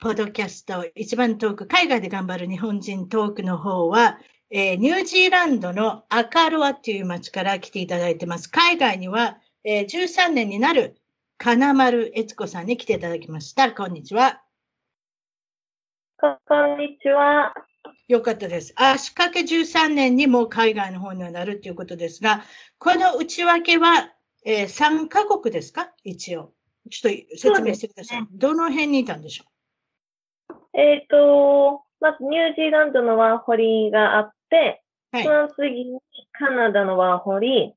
ポッドキャスト、一番トーク、海外で頑張る日本人トークの方は、えー、ニュージーランドのアカロアっていう街から来ていただいてます。海外には、えー、13年になる金丸悦子さんに来ていただきました。こんにちは。こんにちは。よかったです。足掛け13年にも海外の方にはなるということですが、この内訳は、えー、3カ国ですか？一応。ちょっと説明してください。ね、どの辺にいたんでしょう？えっ、ー、と、まずニュージーランドのワーホリがあって、はい、その次にカナダのワーホリ、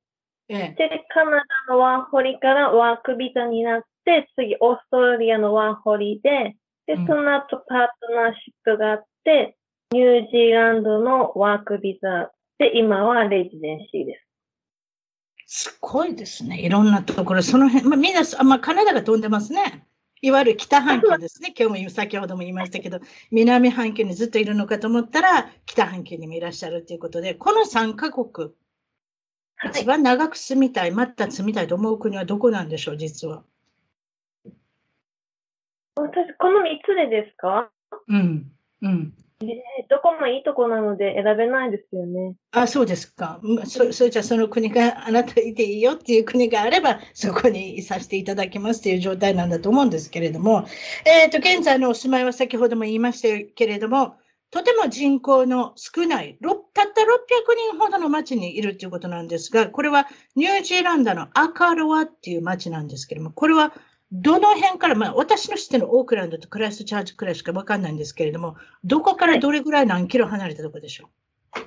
ええ、で、カナダのワーホリからワークビザになって、次オーストラリアのワーホリで、で、その後パートナーシップがあって、ニュージーランドのワークビザで、今はレジデンシーです。すごいですね。いろんなところ、その辺、まあ、みんな、まあ、カナダが飛んでますね。いわゆる北半球ですね。今日も先ほども言いましたけど、南半球にずっといるのかと思ったら、北半球にもいらっしゃるということで、この3カ国、一番長く住みたい、また住みたいと思う国はどこなんでしょう、実は。私、この3つでですか？うん。うん。えー、どこもいいとこなので選べないですよね。あ、そうですか。そそれじゃあその国があなたいていいよっていう国があれば、そこにいさせていただきますという状態なんだと思うんですけれども、え、ー、と、現在のお住まいは先ほども言いましたけれども、とても人口の少ない、たった600人ほどの町にいるということなんですが、これはニュージーランドのアカロワっていう町なんですけれども、これはどの辺から、まあ、私の知ってるオークランドとクライストチャーチくらいしかわかんないんですけれども、どこからどれぐらい何キロ離れたとこでしょう？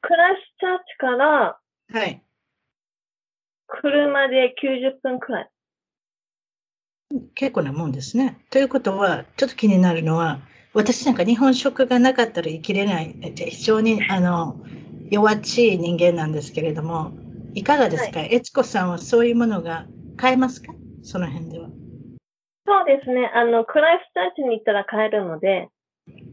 クライストチャーチから、はい。車で90分くらい。結構なもんですね。ということは、ちょっと気になるのは、私なんか日本食がなかったら生きれない、非常にあの弱っちい人間なんですけれども、いかがですか、はい、悦子さんはそういうものが買えますか？その辺では。そうですね。あの、クライスターチに行ったら買えるので。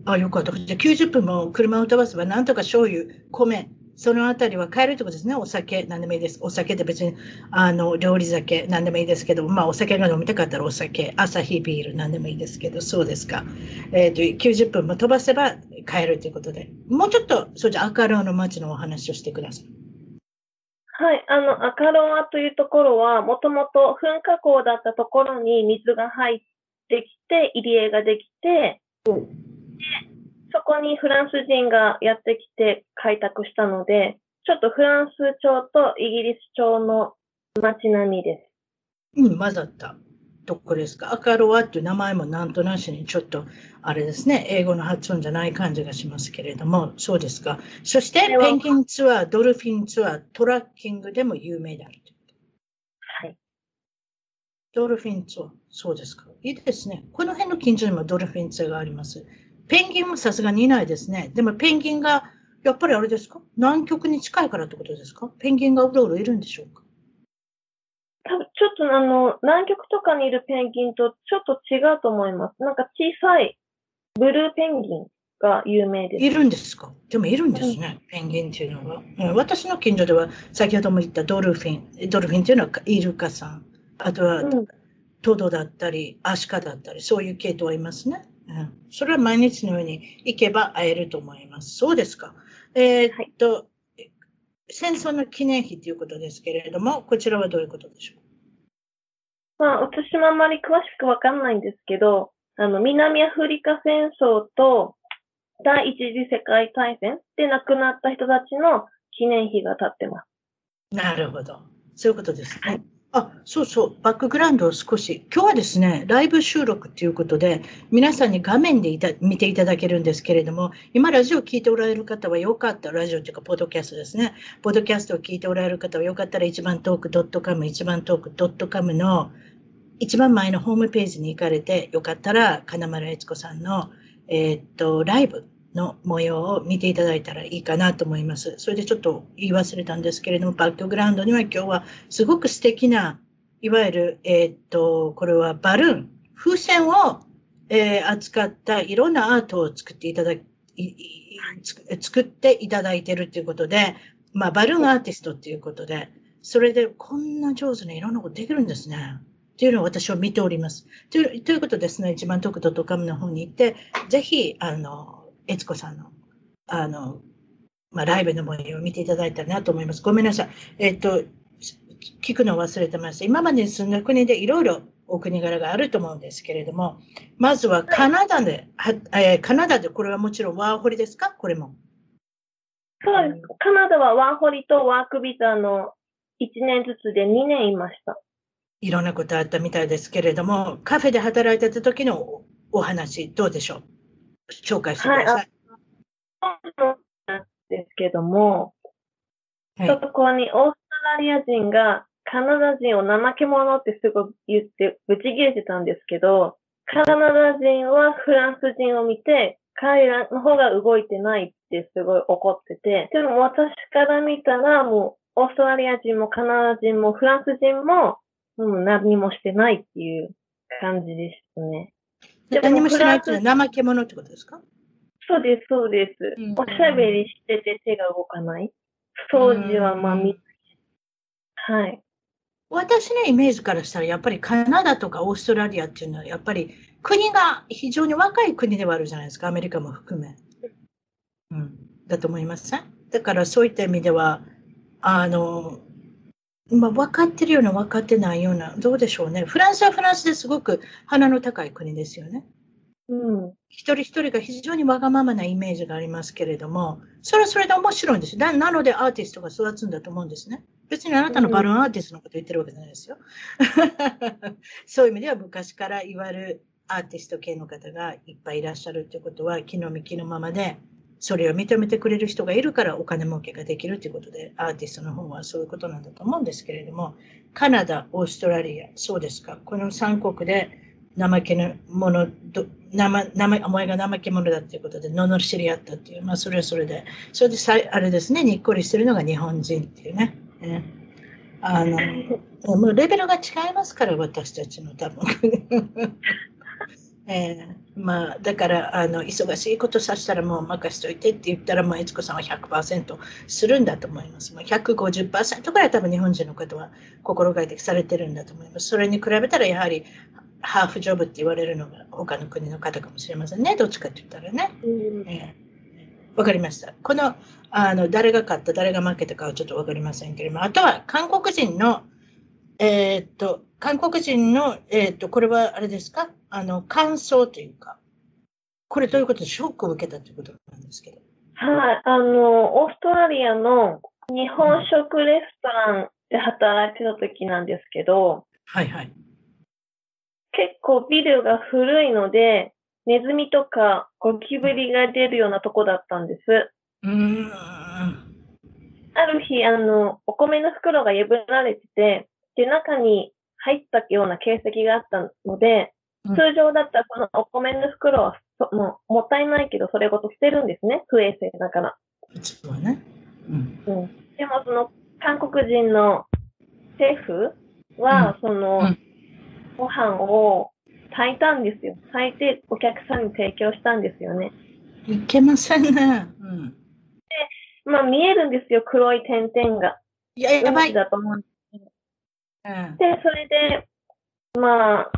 あ、よかった。じゃあ90分も車を飛ばせば、なんとか醤油、米、そのあたりは買えるってことですね。お酒、何でもいいです。お酒って別に、あの、料理酒、何でもいいですけど、まあ、お酒が飲みたかったらお酒、朝日ビール、何でもいいですけど、そうですか。えっ、ー、と、90分も飛ばせば買えるということで、もうちょっと、そうじゃ、赤ロの街のお話をしてください。はい、あの、赤ロアというところは、もともと噴火口だったところに水が入ってきて、入り江ができて、でそこにフランス人がやってきて開拓したので、ちょっとフランス町とイギリス町の街並みです。うん、混ざった。どこですか赤ロアっていう名前もなんとなしにちょっとあれですね、英語の発音じゃない感じがしますけれども、そうですか。そして、ペンギンツアー、ドルフィンツアー、トラッキングでも有名である。はい。ドルフィンツアー、そうですか。いいですね。この辺の近所にもドルフィンツアーがあります。ペンギンもさすがにいないですね。でもペンギンが、やっぱりあれですか？南極に近いからってことですか？ペンギンがうろうろいるんでしょうか？ちょっとあの、南極とかにいるペンギンとちょっと違うと思います。なんか小さいブルーペンギンが有名です。いるんですか？でもいるんですね、うん、ペンギンっていうのは、うん。私の近所では先ほども言ったドルフィン、ドルフィンっていうのはイルカさん、あとはトドだったり、アシカだったり、そういう系統はいますね。うん、それは毎日のように行けば会えると思います。そうですか。えー、っと、はい、戦争の記念碑ということですけれども、こちらはどういうことでしょう？まあ、私もあんまり詳しくわかんないんですけど、あの、南アフリカ戦争と、第一次世界大戦で亡くなった人たちの記念碑が立ってます。なるほど。そういうことですね。はいあ、そうそう、バックグラウンドを少し。今日はですね、ライブ収録ということで、皆さんに画面でいた見ていただけるんですけれども、今ラジオを聞いておられる方はよかった、ラジオというか、ポッドキャストですね。ポッドキャストを聞いておられる方はよかったら、一番トーク .com、一番トーク .com の一番前のホームページに行かれて、よかったら、金丸悦子さんの、えー、っと、ライブの模様を見ていただいたらいいかなと思います。それでちょっと言い忘れたんですけれども、バックグラウンドには今日はすごく素敵な、いわゆる、えー、っと、これはバルーン、風船を、えー、扱ったいろんなアートを作っていただき、作っていただいているということで、まあ、バルーンアーティストということで、それでこんな上手にいろんなことできるんですね。というのを私は見ております。というということですね、一番トクトとカムの方に行って、ぜひ、あの、悦子さんの、あの、まあ、ライブの模様を見ていただいたらなと思います。ごめんなさい。えっ、と、聞くのを忘れてました。今までに住んだ国でいろいろお国柄があると思うんですけれども、まずはカナダで、はい、えー、カナダでこれはもちろんワーホリですか？これも。そうです。カナダはワーホリとワークビザの1年ずつで2年いました。いろんなことあったみたいですけれども、カフェで働いてた時のお話、どうでしょう？紹介してください。はい、ですけども、はい、そこにオーストラリア人がカナダ人を怠け者ってすごい言ってぶち切れてたんですけど、カナダ人はフランス人を見て、彼らの方が動いてないってすごい怒ってて、でも私から見たらもうオーストラリア人もカナダ人もフランス人も、うん、何もしてないっていう感じでしたね。何もしないっていうのは怠け者ってことですか？そうです、そうです。うん、おしゃべりしてて手が動かない。掃除はまみ、はい。私のイメージからしたら、やっぱりカナダとかオーストラリアっていうのは、やっぱり国が非常に若い国ではあるじゃないですか、アメリカも含め。うん、だと思いますね。だからそういった意味では、あの、まあ、分かってるような分かってないような、どうでしょうね。フランスはフランスですごく鼻の高い国ですよね。うん、一人一人が非常にわがままなイメージがありますけれども、それはそれで面白いんですなのでアーティストが育つんだと思うんですね。別にあなたのバルーンアーティストのこと言ってるわけじゃないですよ。そういう意味では昔からいわゆるアーティスト系の方がいっぱいいらっしゃるということは、気の身気のままで、それを認めてくれる人がいるからお金儲けができるということで、アーティストの方はそういうことなんだと思うんですけれども、カナダ、オーストラリア、そうですか。この3国で怠けの者、生、生、お前が怠け者だということで、罵り合ったっていう、まあ、それはそれで、それでさ、あれですね、にっこりしてるのが日本人っていうね。ねあの、もうレベルが違いますから、私たちの多分。えー、まあ、だからあの忙しいことさせたらもう任せといてって言ったら、まあ、悦子さんは100%するんだと思います。まあ、150%ぐらい多分日本人の方は心がけてされてるんだと思います。それに比べたらやはりハーフジョブって言われるのが他の国の方かもしれませんね。どっちかって言ったらね。わ、えー、かりました。このあの誰が勝った、誰が負けたかはちょっとわかりませんけれども、あとは韓国人の、えー、っと、韓国人の、えー、っと、これはあれですか？あの、感想というか、これどういうことでショックを受けたということなんですけど。はい、あの、オーストラリアの日本食レストランで働いてた時なんですけど、はいはい。結構ビルが古いので、ネズミとかゴキブリが出るようなとこだったんです。うん。ある日、あの、お米の袋が破られてて、で、中に入ったような形跡があったので、通常だったらこのお米の袋はもうもったいないけど、それごと捨てるんですね。不衛生だから。そうね。うん。うん、でも、その、韓国人のシェフは、その、ご飯を炊いたんですよ。炊いてお客さんに提供したんですよね。いけませんね。うん。で、まあ見えるんですよ、黒い点々が。いや、やばい。だと思うんです。うん、で、それで、まあ、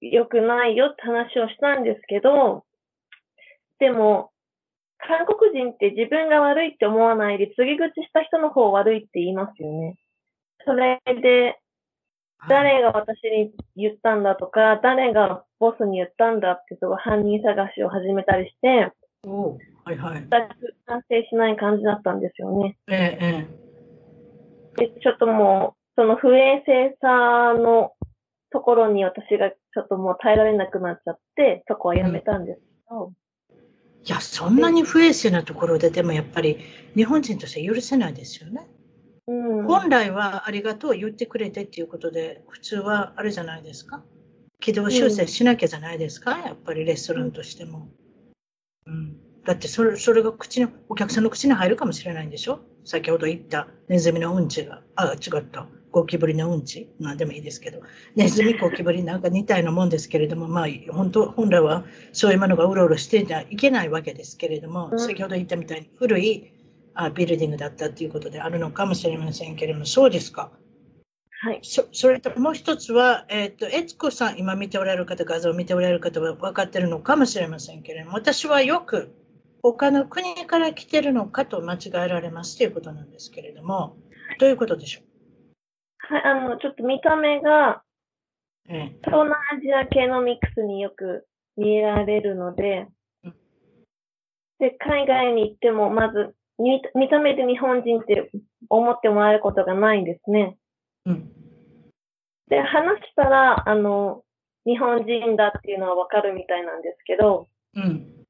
良くないよって話をしたんですけど、でも、韓国人って自分が悪いって思わないで、告げ口した人の方悪いって言いますよね。それで、誰が私に言ったんだとか、誰がボスに言ったんだってすごい犯人探しを始めたりして、おはいはい。完成しない感じだったんですよね。ええ、で、ちょっともう、その不衛生さのところに私がちょっともう耐えられなくなっちゃって、そこはやめたんですけど、うんいや、そんなに不衛生なところで、でもやっぱり日本人として許せないですよね。うん、本来はありがとう言ってくれてっていうことで、普通はあれじゃないですか。軌道修正しなきゃじゃないですか、うん、やっぱりレストランとしても。うん、だってそれそれが口のお客さんの口に入るかもしれないんでしょ？先ほど言ったネズミのうんちが、あ、違った。ゴキブリのうんちなんでもいいですけど、ネズミゴキブリなんか似たようなもんですけれども、まあ、本当、本来はそういうものがうろうろしていけないわけですけれども、先ほど言ったみたいに古いあビルディングだったということであるのかもしれませんけれども、そうですか？はい。そそれともう一つは、えっ、ー、と、悦子さん、今見ておられる方、画像を見ておられる方は分かってるのかもしれませんけれども、私はよく他の国から来てるのかと間違えられますということなんですけれども、どういうことでしょう？はい、あの、ちょっと見た目が、東南アジア系のミックスによく見えられるので、で、海外に行っても、まず見、見た目で日本人って思ってもらえることがないんですね。うん、で、話したら、あの、日本人だっていうのはわかるみたいなんですけど、うん、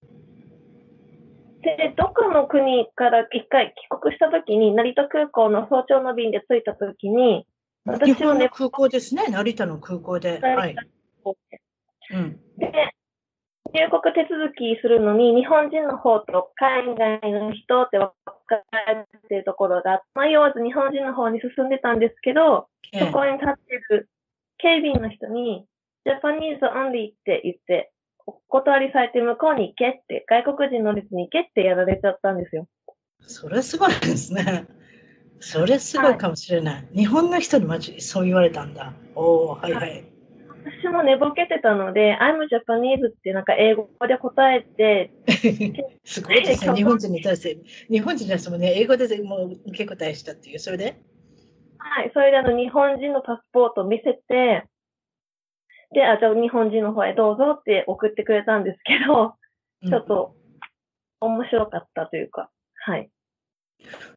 で、どこの国から一回帰国したときに、成田空港の早朝の便で着いたときに、私はね、空港ですね、成田の空港で。はい。うん、で、入国手続きするのに、日本人の方と海外の人って分かってるところが、迷わず日本人の方に進んでたんですけど、そこに立ってる警備員の人に、 Japanese only って言って、お断りされて向こうに行けって、外国人の列に行けってやられちゃったんですよ。それすごいですね。それすごいかもしれない。はい、日本の人にマジそう言われたんだ。おおはいはい。私も寝ぼけてたので、I'm Japanese ってなんか英語で答えて、すごいですね。日本人に対して、日本人の人もね、英語でもう受け答えしたっていう、それで？はい、それであの日本人のパスポートを見せて、で、あ、じゃあ日本人の方へどうぞって送ってくれたんですけど、ちょっと面白かったというか、はい。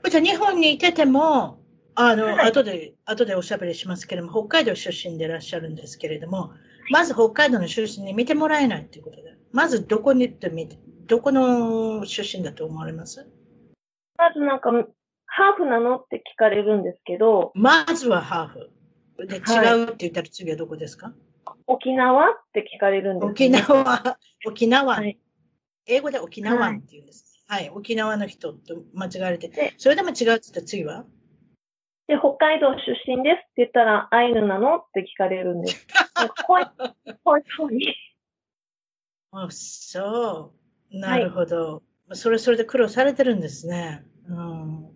じゃあ日本にいてても、あの、はい、後で、後でおしゃべりしますけれども、北海道出身でいらっしゃるんですけれども、まず北海道の出身に見てもらえないということで、まずどこに行ってみて、どこの出身だと思われます？まずなんか、ハーフなのって聞かれるんですけど。まずはハーフ。で、違うって言ったら次はどこですか、はい沖縄って聞かれるんです、ね、沖縄、沖縄、はい、英語で沖縄って言うんです。はい、はい、沖縄の人と間違われて、それでも違うって言ったら次は？で、北海道出身ですって言ったら、アイヌなのって聞かれるんです。怖い、怖い、怖い。あ、そう。なるほど。はい、それそれで苦労されてるんですね。うん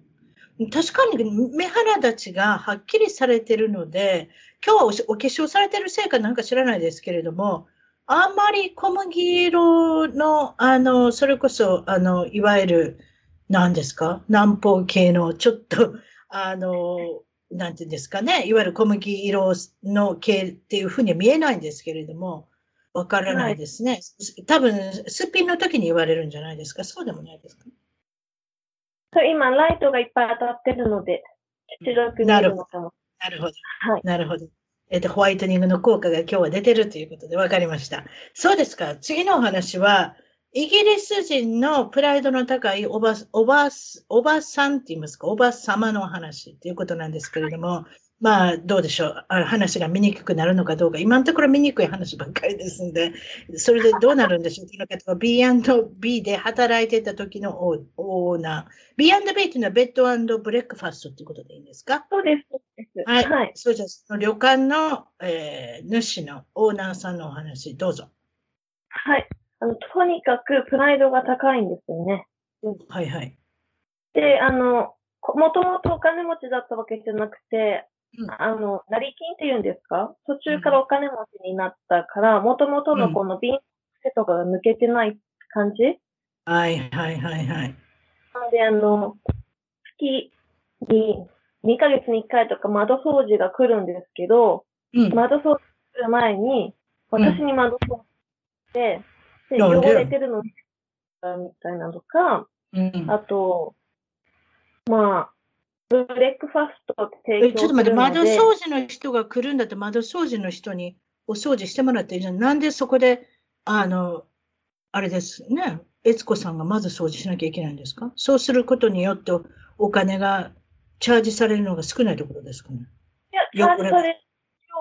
確かに目鼻立ちがはっきりされてるので、今日はお化粧されてるせいかなんか知らないですけれども、あんまり小麦色の、あの、それこそ、あの、いわゆる、何ですか？南方系の、ちょっと、あの、なんていうんですかね、いわゆる小麦色の系っていうふうには見えないんですけれども、わからないですね。はい、多分、すっぴんの時に言われるんじゃないですか？そうでもないですか？そう今、ライトがいっぱい当たってるので、白く見えるのかも。なるほど。はい、なるほど。えっ、と、ホワイトニングの効果が今日は出てるということで分かりました。そうですか。次のお話は、イギリス人のプライドの高いおば、おば、おばさんって言いますか、おば様の話っていうことなんですけれども、まあ、どうでしょう。話が見にくくなるのかどうか。今のところ見にくい話ばっかりですんで、それでどうなるんでしょう。B&B で働いてた時のオーナー。B&B っていうのはベッドブレックファストっていうことでいいんですか？そうです。はい。はい、そうじゃ、その旅館の、えー、主のオーナーさんのお話、どうぞ。はい。あの、とにかくプライドが高いんですよね。はいはい。で、あの、もともとお金持ちだったわけじゃなくて、あの、成金って言うんですか？途中からお金持ちになったから、もともとのこの貧癖とかが抜けてない感じ、はいはいはいはい。なので、あの、月に2ヶ月に1回とか窓掃除が来るんですけど、うん、窓掃除する前に、私に窓掃除して、で、汚れてるのたみたいなのとか、うん、あと、まあ、ブレックファスト提供するのでちょっと待って、窓掃除の人が来るんだって、窓掃除の人にお掃除してもらっていいじゃん。なんでそこで、あの、あれですね、悦子さんがまず掃除しなきゃいけないんですか？そうすることによってお金がチャージされるのが少ないところですかねいや、チャージされる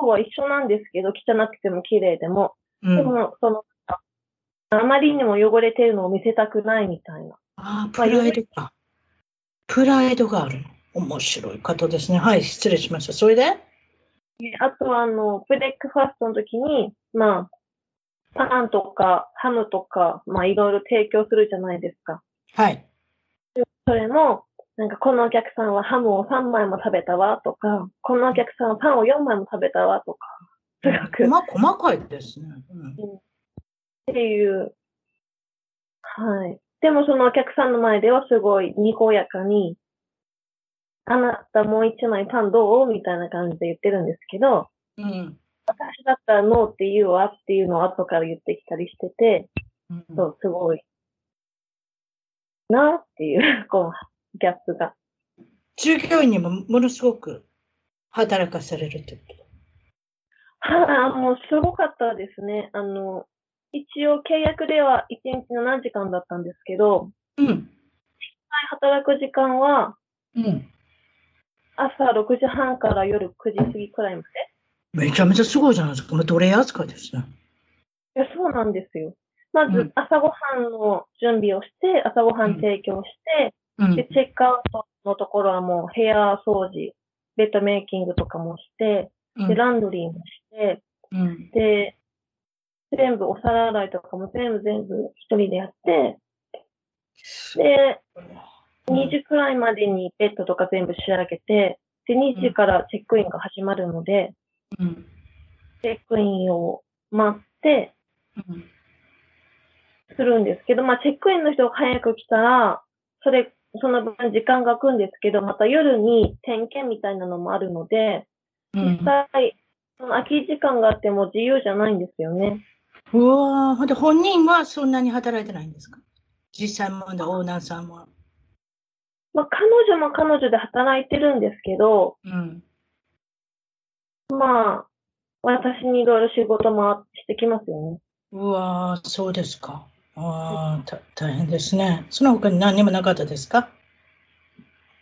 量は一緒なんですけど、汚くても綺麗でも。うん、でも、その、あまりにも汚れてるのを見せたくないみたいな。ああ、プライドか。プライドがあるの。面白い方ですね。はい、失礼しました。それで？あとは、あの、ブレックファストの時に、まあ、パンとかハムとか、まあ、いろいろ提供するじゃないですか。はい。それも、なんか、このお客さんはハムを3枚も食べたわとか、このお客さんはパンを4枚も食べたわとか、すごく。細かいですね。うん、っていう。はい。でもそのお客さんの前ではすごいにこやかに、あなたもう一枚パンどう？みたいな感じで言ってるんですけど、うん、私だったらノーって言うわっていうのを後から言ってきたりしてて、うん、そう、すごい、なっていう、こう、ギャップが。従業員にもものすごく働かされるってこと？はあ、もうすごかったですね。あの、一応契約では1日の何時間だったんですけど、うん。実際働く時間は、うん。朝6時半から夜9時過ぎくらいまで？めちゃめちゃすごいじゃないですか。奴隷扱いですね。いや、そうなんですよ。まず、朝ごはんの準備をして、朝ごはん提供して、うん、で、チェックアウトのところはもう部屋掃除、ベッドメイキングとかもして、で、ランドリーもして、うん、で、全部お皿洗いとかも全部全部一人でやって、で、2時くらいまでにベッドとか全部仕上げて、で、2時からチェックインが始まるので、うん、チェックインを待って、するんですけど、まあ、チェックインの人が早く来たら、それ、その分時間が空くんですけど、また夜に点検みたいなのもあるので、実際、その空き時間があっても自由じゃないんですよね。うわぁ、で本人はそんなに働いてないんですか？実際もオーナーさんは。まあ、彼女も彼女で働いてるんですけど、うん、まあ、私にいろいろ仕事もしてきますよね。うわぁ、そうですか。ああ、大変ですね。その他に何にもなかったですか？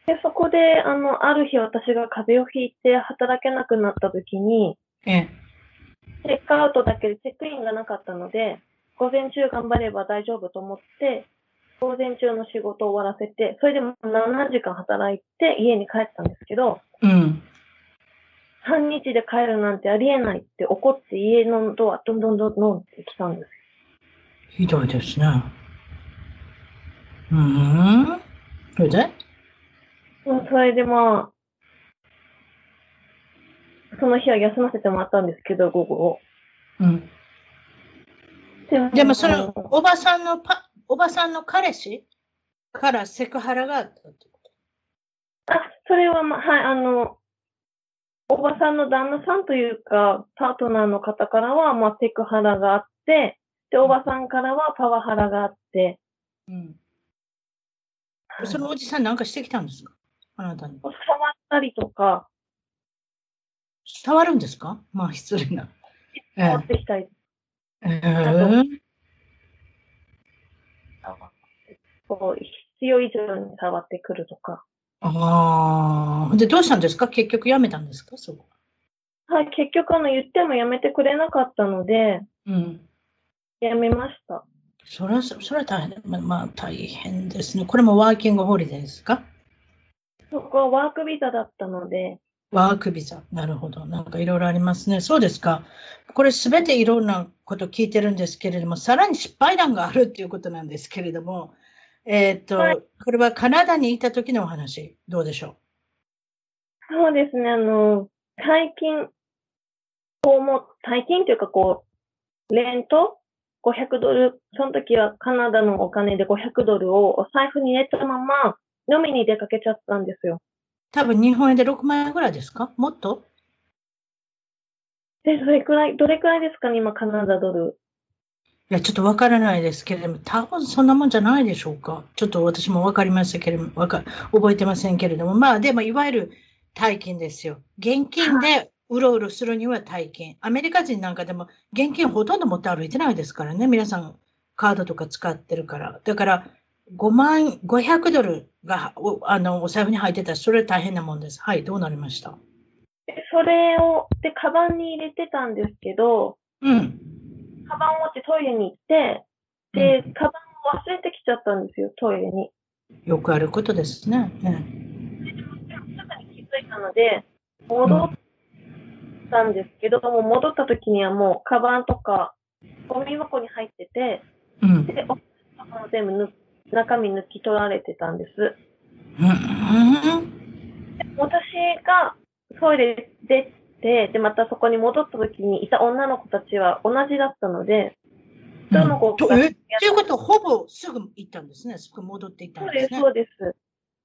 で、そこで、あの、ある日私が風邪をひいて働けなくなった時に、ええ、チェックアウトだけでチェックインがなかったので、午前中頑張れば大丈夫と思って、午前中の仕事を終わらせて、それでも7時間働いて家に帰ったんですけど、うん。半日で帰るなんてありえないって怒って家のドアどんどんどんどんって来たんです。ひどいですね。うん。それで？それでまあ、その日は休ませてもらったんですけど、午後。うん。でも、その、おばさんのパ、おばさんの彼氏？からセクハラがあったってこと？あ、それは、ま、はい、あの、おばさんの旦那さんというか、パートナーの方からは、まあ、セクハラがあって、で、おばさんからはパワハラがあって、うん。そのおじさんなんかしてきたんですか？あなたに。触ったりとか、触るんですか？まあ、失礼な。触ってきたり。えー、こう必要以上に触ってくるとか。ああ。で、どうしたんですか？結局やめたんですか？そこ。はい、結局あの言ってもやめてくれなかったので、うん。やめました。それは、それは大変、まあ、まあ、大変ですね。これもワーキングホリデーですか？そこはワークビザだったので、ワークビザ。なるほど。なんかいろいろありますね。そうですか。これすべていろんなこと聞いてるんですけれども、さらに失敗談があるっていうことなんですけれども、えっ、ー、と、はい、これはカナダにいた時のお話、どうでしょう？そうですね。あの、最近、こうも、最近というかこう、レント500ドル、その時はカナダのお金で500ドルをお財布に入れたまま飲みに出かけちゃったんですよ。多分日本円で6万円ぐらいですか？もっと？え、どれくらい、どれくらいですか？ね今、カナダドル。や、ちょっとわからないですけれども、多分そんなもんじゃないでしょうか。ちょっと私もわかりましたけれども、わか、覚えてませんけれども、まあ、でも、いわゆる大金ですよ。現金でうろうろするには大金。アメリカ人なんかでも、現金ほとんど持って歩いてないですからね。皆さん、カードとか使ってるから。だから、5万、500ドルがおあのお財布に入ってたら、それ大変なもんです。はい、どうなりました？それを、で、カバンに入れてたんですけど、うん。カバンを持ってトイレに行って、で、うん、カバンを忘れてきちゃったんですよ、トイレに。よくあることですね。うん、でも、に気づいたので、戻ったんですけど、も、うん、戻った時にはもう、カバンとか、ゴミ箱に入ってて、うん、で、お全部抜中身抜き取られてたんです。うん、私がトイレ出て、で、またそこに戻った時にいた女の子たちは同じだったので、どの子が、うん、え？ということほぼすぐ行ったんですね。すぐ戻っていったんですね。そうです、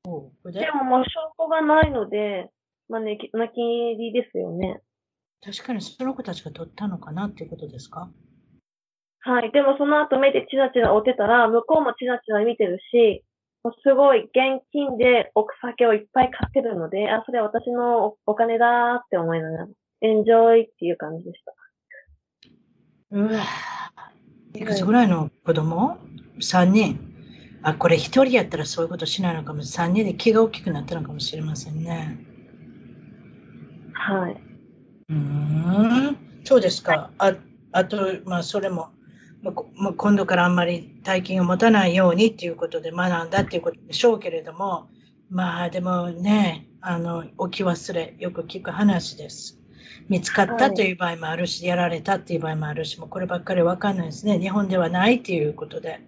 そうです。で？も、もう証拠がないので、まあ、ね、泣き入りですよね。確かにその子たちが取ったのかなっていうことですか？はい。でもその後目でチラチラ追ってたら、向こうもチラチラ見てるし、もうすごい現金でお酒をいっぱい買ってるので、あ、それ私のお金だって思いながら、エンジョイっていう感じでした。うわいくつぐらいの子供 ?3 人。あ、これ1人やったらそういうことしないのかも。3人で気が大きくなったのかもしれませんね。はい。うん、そうですか。ああと、まあ、それもまあ、今度からあんまり大金を持たないようにっていうことで学んだっていうことでしょうけれども、まあでもね、あの、置き忘れ、よく聞く話です。見つかったという場合もあるし、やられたっていう場合もあるし、もうこればっかりわかんないですね。日本ではないっていうことで、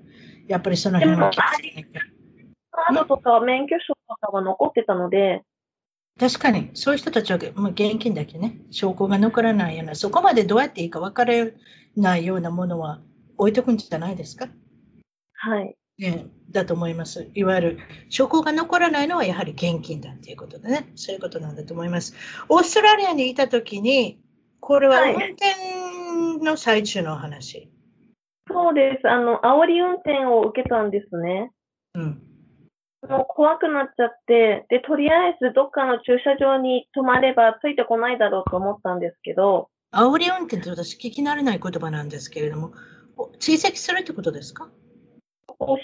やっぱりその辺は気をつけなきゃ。カードとか免許証とかが残ってたので、確かに、そういう人たちはもう現金だけね、証拠が残らないような、そこまでどうやっていいか分からないようなものは置いとくんじゃないですか？はい。ね、だと思います。いわゆる証拠が残らないのはやはり現金だっていうことでね、そういうことなんだと思います。オーストラリアにいたときに、これは運転の最中の話、はい、そうです。あの、煽り運転を受けたんですね。うん。もう怖くなっちゃって、で、とりあえずどっかの駐車場に止まればついてこないだろうと思ったんですけど。煽り運転って私聞き慣れない言葉なんですけれども、追跡するってことですか？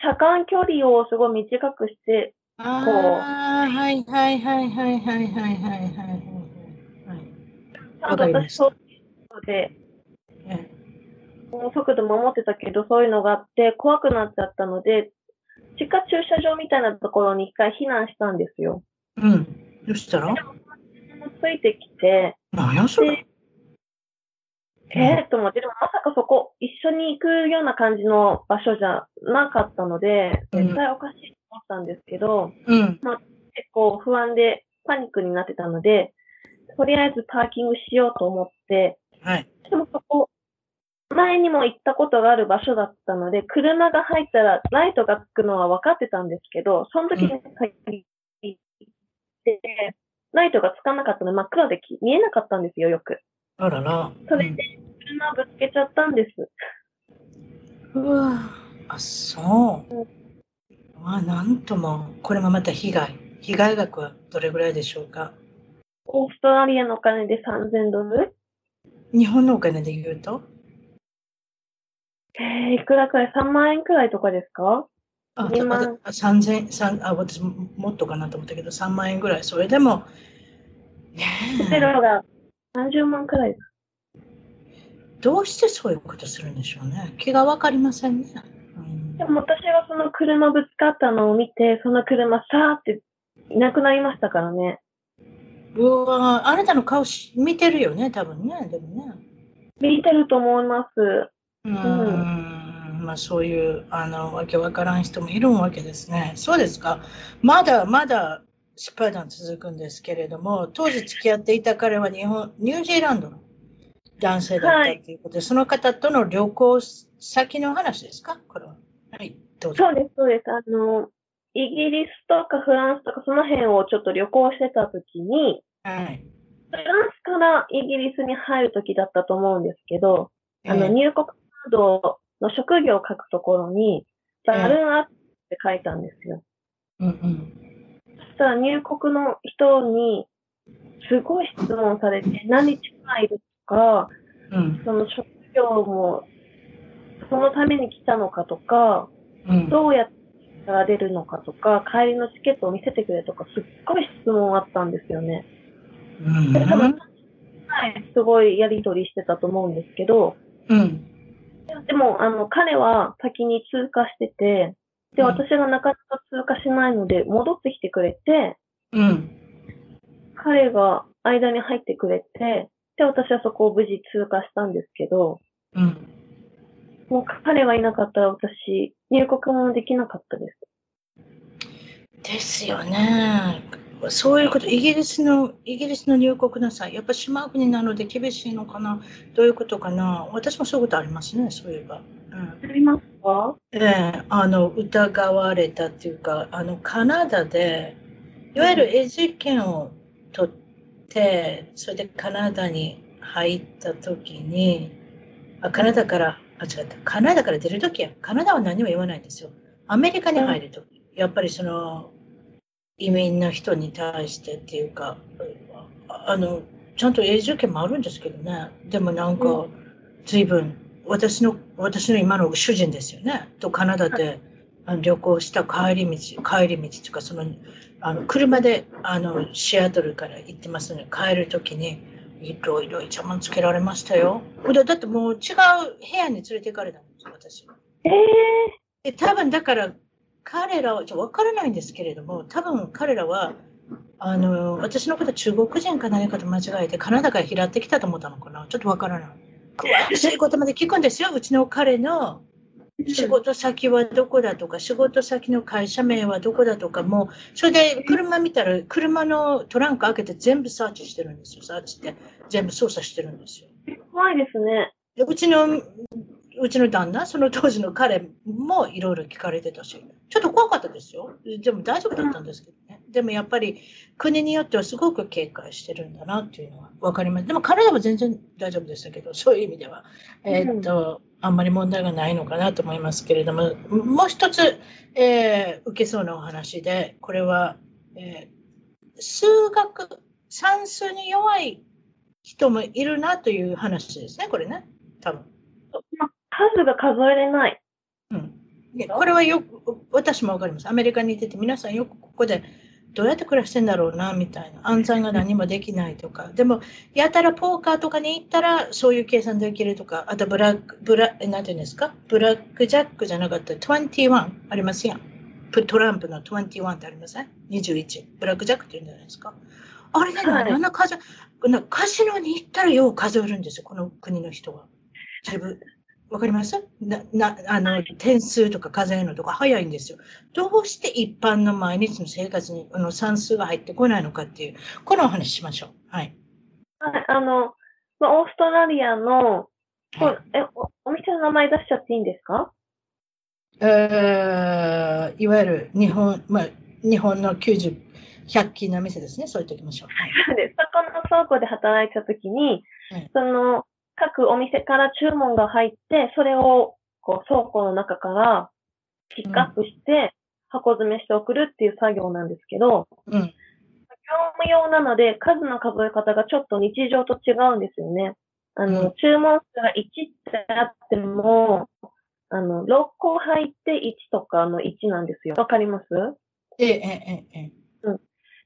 車間距離をすごい短くして、こう。はいはいはいはいはいはいはいはいはい。わかりました。で、速度守ってたけど、そういうのがあって怖くなっちゃったので、地下駐車場みたいなところに一回避難したんですよ。うん。どうしたらついてきて、何やそれ？ええー、と思って、でもまさかそこ一緒に行くような感じの場所じゃなかったので、絶対おかしいと思ったんですけど、うん、まあ、結構不安でパニックになってたので、とりあえずパーキングしようと思って、はい、でもそこ、前にも行ったことがある場所だったので、車が入ったらライトがつくのは分かってたんですけど、その時に限って、ライトがつかなかったので真っ暗で見えなかったんですよ、よく。あらら。それで車ぶつけちゃったんです。うわあ、そう。まあ、なんとも、これもまた被害。被害額はどれぐらいでしょうか？オーストラリアのお金で3000ドル？日本のお金で言うと？えー、いくらくらい ?3 万円くらいとかですか？あ、2万。3000、あ、私もっとかなと思ったけど、3万円ぐらい。それでも、ねえ。ホテルが30万くらいどうしてそういうことするんでしょうね。気がわかりませんね。うん、でも私がその車ぶつかったのを見て、その車さーっていなくなりましたからね。うわあなたの顔し見てるよね、多分ね。でもね。見てると思います。うん。まあそういうあのわけわからん人もいるわけですね。そうですか。まだまだ失敗談続くんですけれども、当時付き合っていた彼は日本、ニュージーランドの男性だったということで、はい、その方との旅行先の話ですか？これは。はい、どうぞ。そうです、そうです。あの、イギリスとかフランスとかその辺をちょっと旅行してたときに、はい。フランスからイギリスに入るときだったと思うんですけど、あの、入国カードの職業を書くところに、バルーンアートって書いたんですよ。うんうん。そしたら入国の人に、すごい質問されて、何日くらいいるとか、うん、その職業も、そのために来たのかとか、うん、どうやってから出るのかとか、帰りのチケットを見せてくれとか、すっごい質問あったんですよね。うん、多分、はい、すごいやりとりしてたと思うんですけど、うん、でも、あの、彼は先に通過してて、で、私がなかなか通過しないので、戻ってきてくれて、うん、彼が間に入ってくれて、で、私はそこを無事通過したんですけど、うん、もう彼がいなかったら私、入国もできなかったです。ですよね。そういうこと、イギリスの、イギリスの入国の際、やっぱ島国なので厳しいのかな、どういうことかな、私もそういうことありますね、そういえば。うん、ありますか？ええあの、疑われたっていうか、あの、カナダで、いわゆるエジ券を取って、それでカナダに入った時に、あカナダから、あ、違った、カナダから出るときは、カナダは何も言わないんですよ。アメリカに入るとき、やっぱりその、移民の人に対してっていうか、あの、ちゃんと永住権もあるんですけどね。でもなんか、随分、私の、私の今の主人ですよね。とカナダで旅行した帰り道、帰り道というか、その、あの、車で、あの、シアトルから行ってますので、帰るときに、いろいろイチャモンつけられましたよ。だだってもう違う部屋に連れて行かれたんですよ、私。ええー、多分だから彼らは、ちょ分からないんですけれども、多分彼らは、あの、私のこと中国人か何かと間違えて、カナダから拾ってきたと思ったのかなちょっと分からない。詳しいことまで聞くんですよ。うちの彼の仕事先はどこだとか、仕事先の会社名はどこだとか、もう、それで車見たら、車のトランク開けて全部サーチしてるんですよ。サーチって全部操作してるんですよ。怖いですね。うちのうちの旦那、その当時の彼もいろいろ聞かれてたし、ちょっと怖かったですよ。でも大丈夫だったんですけどね。でもやっぱり国によってはすごく警戒してるんだなっていうのは分かります。でも彼らは全然大丈夫でしたけど、そういう意味では、えー、っと、あんまり問題がないのかなと思いますけれども、もう一つ、えー、受けそうなお話で、これは、えー、数学、算数に弱い人もいるなという話ですね、これね、多分。数が数えれない。うん。これはよく、私もわかります。アメリカにいてて、皆さんよくここでどうやって暮らしてんだろうな、みたいな。安全が何もできないとか。でも、やたらポーカーとかに行ったら、そういう計算できるとか、あとブラック、ブラ、なんていうんですか？ブラックジャックじゃなかったら21ありますやん。トランプの21ってありません ?21。ブラックジャックって言うんじゃないですか？あれね、はい、あんな数、カジノに行ったらよう数えるんですよ、この国の人は。自分わかりますな、な、あの、点数とか数えるのとか早いんですよ。どうして一般の毎日の生活にあの算数が入ってこないのかっていう、このお話しましょう。はい。はい、あの、まあ、オーストラリアの、はい、えお、お店の名前出しちゃっていいんですか？えー、いわゆる日本、まあ、日本の90、100均の店ですね。そう言っておきましょう。はい。そこの倉庫で働いたときに、はい、その、各お店から注文が入って、それをこう倉庫の中からピックアップして、箱詰めして送るっていう作業なんですけど、うん、業務用なので数の数え方がちょっと日常と違うんですよね。あの、うん、注文数が1ってあっても、あの、6個入って1とかの1なんですよ。わかります？ええ、ええ、ええ。うん。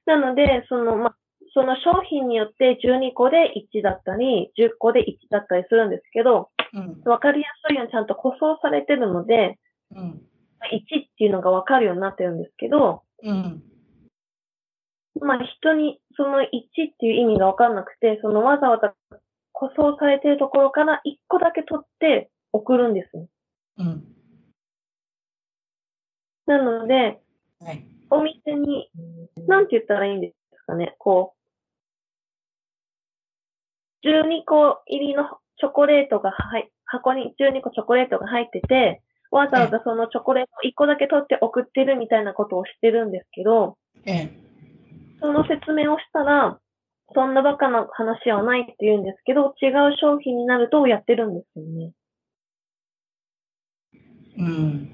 なので、その、ま、その商品によって12個で1だったり、10個で1だったりするんですけど、うん、分かりやすいようにちゃんと舗装されてるので、うん、1っていうのが分かるようになってるんですけど、うん、まあ人にその1っていう意味が分かんなくて、そのわざわざ舗装されてるところから1個だけ取って送るんです。うん、なので、はい、お店に、なんて言ったらいいんですかね、こう、12個入りのチョコレートが入、箱に12個チョコレートが入ってて、わざわざそのチョコレート1個だけ取って送ってるみたいなことをしてるんですけど、ええ、その説明をしたら、そんなバカな話はないって言うんですけど、違う商品になるとやってるんですよね。うん。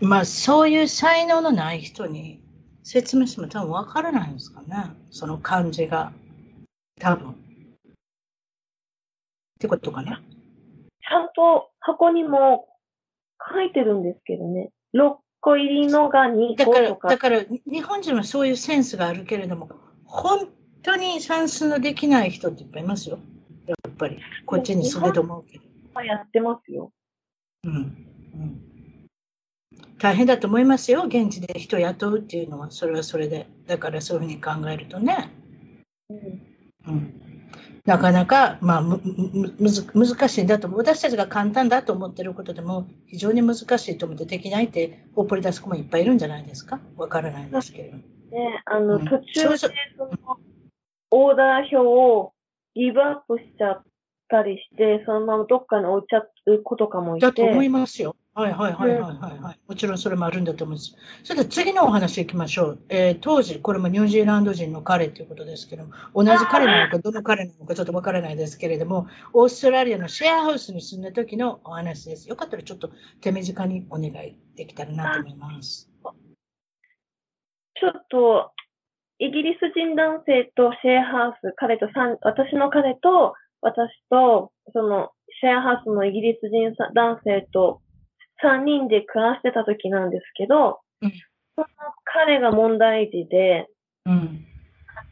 まあ、そういう才能のない人に説明しても多分わからないんですかね。その感じが。多分。ってことかな。ちゃんと箱にも書いてるんですけどね。6個入りのが2個とか。だから、だから日本人はそういうセンスがあるけれども、本当に算数のできない人っていっぱいいますよ。やっぱり。こっちに住むと思うけど。やってますよ。うん。うん大変だと思いますよ、現地で人雇うっていうのは、それはそれで。だからそういうふうに考えるとね。うん、うんなかなか、まあ、むむ難しいんだと。私たちが簡単だと思ってることでも非常に難しいと思ってできないってほっぽり出す子もいっぱいいるんじゃないですか？わからないんですけど。ね、あの、途中でそのオーダー表をギブアップしちゃったりして、そのままどっかに置いちゃう子とかもいて。だと思いますよ。はいはいはいはいはい、はい、もちろんそれもあるんだと思います。それで次のお話いきましょう。えー、当時、これもニュージーランド人の彼ということですけども、同じ彼なのか、どの彼なのかちょっとわからないですけれども、オーストラリアのシェアハウスに住んだ時のお話です。よかったらちょっと手短にお願いできたらなと思います。ちょっと、イギリス人男性とシェアハウス、彼と私の彼と、私と、その、シェアハウスのイギリス人男性と3人で暮らしてた時なんですけど、うん、その彼が問題児で、うん、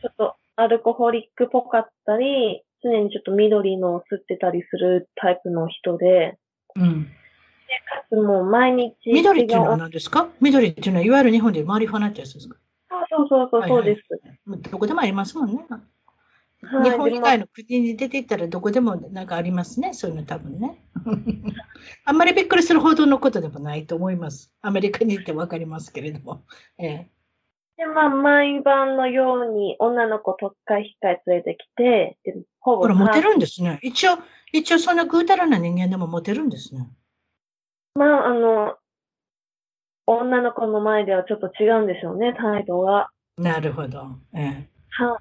ちょっとアルコホリックっぽかったり、常にちょっと緑の吸ってたりするタイプの人で、うん、でかつもう毎日。緑っていうのは何ですか？緑っていうのは、いわゆる日本でマリファナってやつですか？そうそうそう、そうです、どこでもありますもんね。はい、日本以外の国に出ていったらどこでもなんかありますね、そういうの多分ね。あんまりびっくりするほどのことでもないと思います。アメリカに行って分かりますけれども。ええ、で、まあ、毎晩のように女の子とっかい控え連れてきて、でほぼ。これモテるんですね。一応、一応そんなぐうたらな人間でもモテるんですね。まあ、あの、女の子の前ではちょっと違うんでしょうね、態度が。なるほど。ええ。は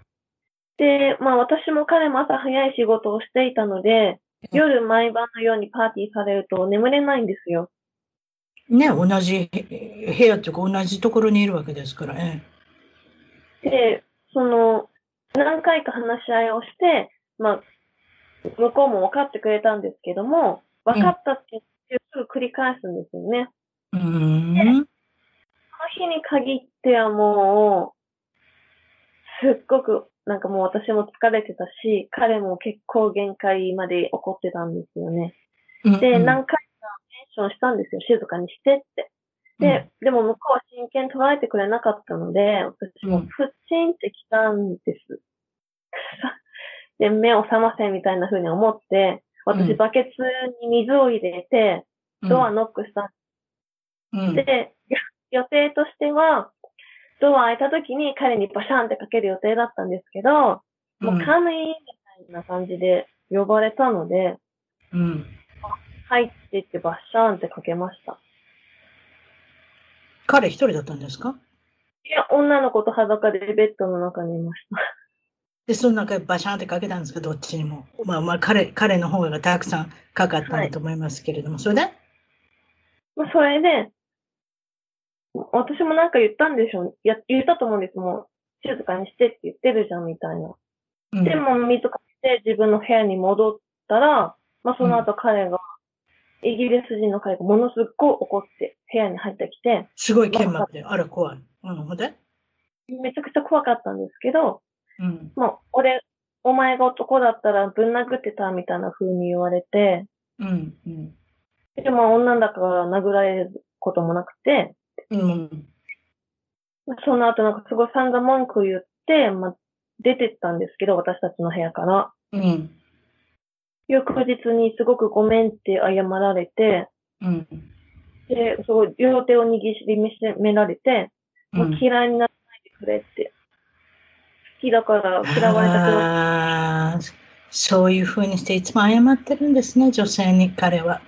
で、まあ私も彼も朝早い仕事をしていたので、夜毎晩のようにパーティーされると眠れないんですよ。ね、同じ部屋というか同じところにいるわけですからね。で、その、何回か話し合いをして、まあ、向こうも分かってくれたんですけども、分かったってすぐ繰り返すんですよね。うん。その日に限ってはもう、すっごくなんかもう私も疲れてたし、彼も結構限界まで怒ってたんですよね。で、何回かテンションしたんですよ。静かにしてって。で、でも向こうは真剣捉えてくれなかったので、私もプッチンって来たんです。で、目を覚ませみたいな風に思って、私バケツに水を入れて、ドアノックした。で、予定としては、ドア開いた時に彼にバシャンってかける予定だったんですけど、もうカムインみたいな感じで呼ばれたので、うん。入っていってバシャンってかけました。彼一人だったんですか？いや、女の子と裸でベッドの中にいました。で、その中でバシャンってかけたんですか、どっちにも。まあまあ、彼、彼の方がたくさんかかったんだと思いますけれども、はい、それで？まあ、それで、私もなんか言ったんでしょう。や、言ったと思うんです。もう、静かにしてって言ってるじゃん、みたいな。うん、でも、水かけて自分の部屋に戻ったら、まあ、その後彼が、うん、イギリス人の彼がものすごい怒って部屋に入ってきて。すごい剣幕で、あら、怖い。うん、ほんで？めちゃくちゃ怖かったんですけど、うん、もう、俺、お前が男だったらぶん殴ってたみたいな風に言われて、うんうん、でも女だから殴られることもなくて、うん。その後なんかすごい散々文句言って、まあ、出てったんですけど、私たちの部屋から。うん。翌日にすごくごめんって謝られて、うん。で、すごい両手を握りめられて、もう嫌いにならないでくれって。好きだから嫌われたくない。そういうふうにしていつも謝ってるんですね、女性に彼は。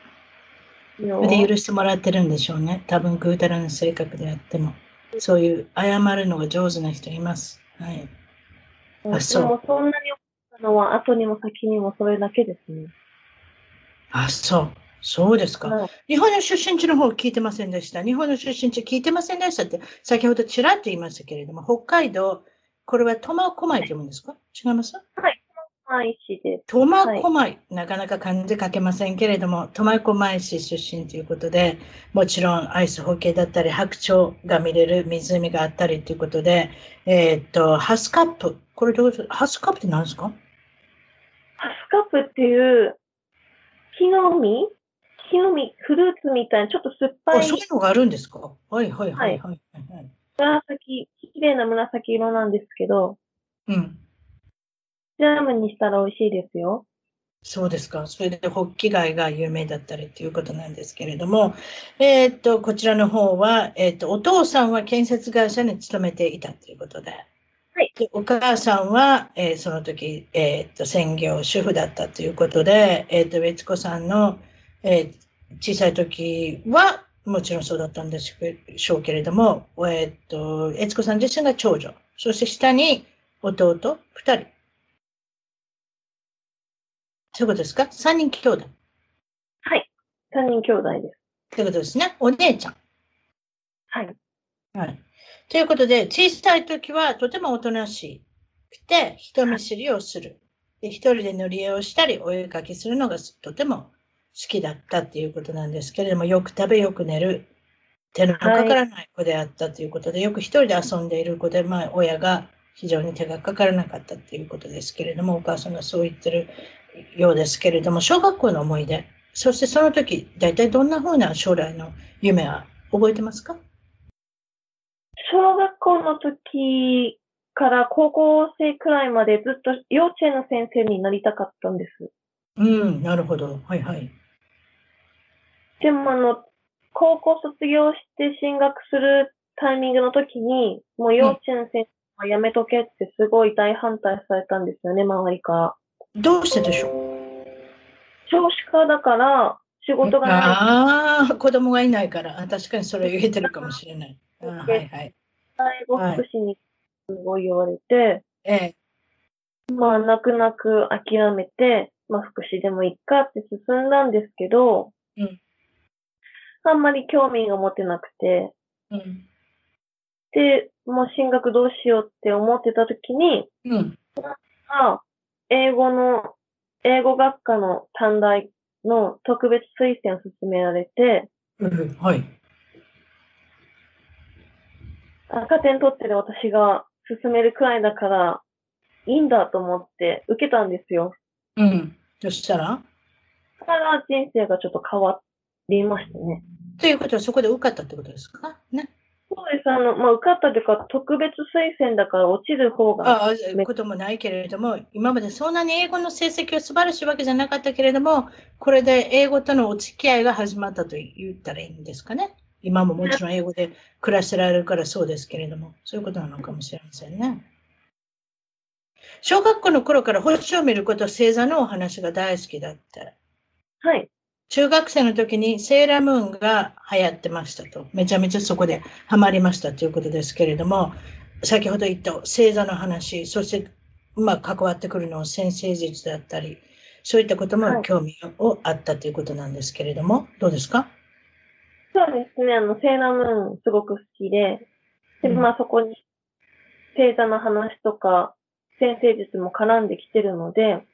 で許してもらってるんでしょうね。多分ぐうたらな性格であっても。そういう謝るのが上手な人います。はい。あ、そう。でもそんなに思ったのは後にも先にもそれだけですね。あ、そう。そうですか、うん、日本の出身地の方聞いてませんでした。日本の出身地聞いてませんでしたって、先ほどちらっと言いましたけれども、北海道、これは苫小牧と読むんですか？違います？はい。苫市です。苫小牧、はい、なかなか漢字書けませんけれども、苫小牧市出身ということで、もちろんアイスホッケーだったり、白鳥が見れる湖があったりということで、えー、っと、ハスカップ。これどうハスカップって何ですか？ハスカップっていう、木の実？木の実、フルーツみたいな、ちょっと酸っぱい。そういうのがあるんですか？はいはいはいはい。はい、紫、綺麗な紫色なんですけど、うん。ジャムにしたら美味しいですよ。そうですか。それで、ホッキ貝が有名だったりということなんですけれども、えー、っと、こちらの方は、えー、っと、お父さんは建設会社に勤めていたということで、はい、でお母さんは、えー、その時、えっと、専業主婦だったということで、えっと、別子さんのえー、小さい時はもちろんそうだったんでしょうけれども、えっ、と、悦子さん自身が長女、そして下に弟二人。そういうことですか？三人兄弟。はい。三人兄弟です。ということですね。お姉ちゃん。はい。はい。ということで、小さい時はとてもおとなしくて、人見知りをする。で一人で塗り絵をしたり、お絵かきするのがとても好きだったっていうことなんですけれども、よく食べ、よく寝る、手のかからない子であったということで、はい、よく一人で遊んでいる子で、まあ、親が非常に手がかからなかったっていうことですけれども、お母さんがそう言ってるようですけれども、小学校の思い出、そしてその時、大体どんなふうな将来の夢は覚えてますか？小学校の時から高校生くらいまでずっと幼稚園の先生になりたかったんです。うん、なるほど。はいはい。でもあの、高校卒業して進学するタイミングの時に、もう幼稚園先生はやめとけってすごい大反対されたんですよね、周りから。どうしてでしょう？少子化だから仕事がない。ああ、子供がいないから。確かにそれ言えてるかもしれない。はいはい。介護福祉にすごい言われて、ええ。まあ、泣く泣く諦めて、まあ、福祉でもいいかって進んだんですけど、うん。あんまり興味が持てなくて、うん、で、もう進学どうしようって思ってた時に、うん、あ英語の、英語学科の短大の特別推薦を勧められて、うん、はい。赤点取ってる私が進めるくらいだから、いいんだと思って受けたんですよ。うん。そしたら？そしたら人生がちょっと変わりましたね。ということは、そこで受かったってことですか？ね。そうです。あの、まあ、受かったというか、特別推薦だから落ちる方が。ああ、こともないけれども、今までそんなに英語の成績は素晴らしいわけじゃなかったけれども、これで英語とのお付き合いが始まったと言ったらいいんですかね。今ももちろん英語で暮らしてられるからそうですけれども、そういうことなのかもしれませんね。小学校の頃から星を見ること、星座のお話が大好きだった。はい。中学生の時にセーラームーンが流行ってましたと。めちゃめちゃそこでハマりましたということですけれども、先ほど言った星座の話、そしてまあ関わってくるのは先生術だったり、そういったことも興味をあったということなんですけれども、はい、どうですか？そうですね。あの、セーラームーンすごく好きで、で、まあそこに星座の話とか、先生術も絡んできてるので、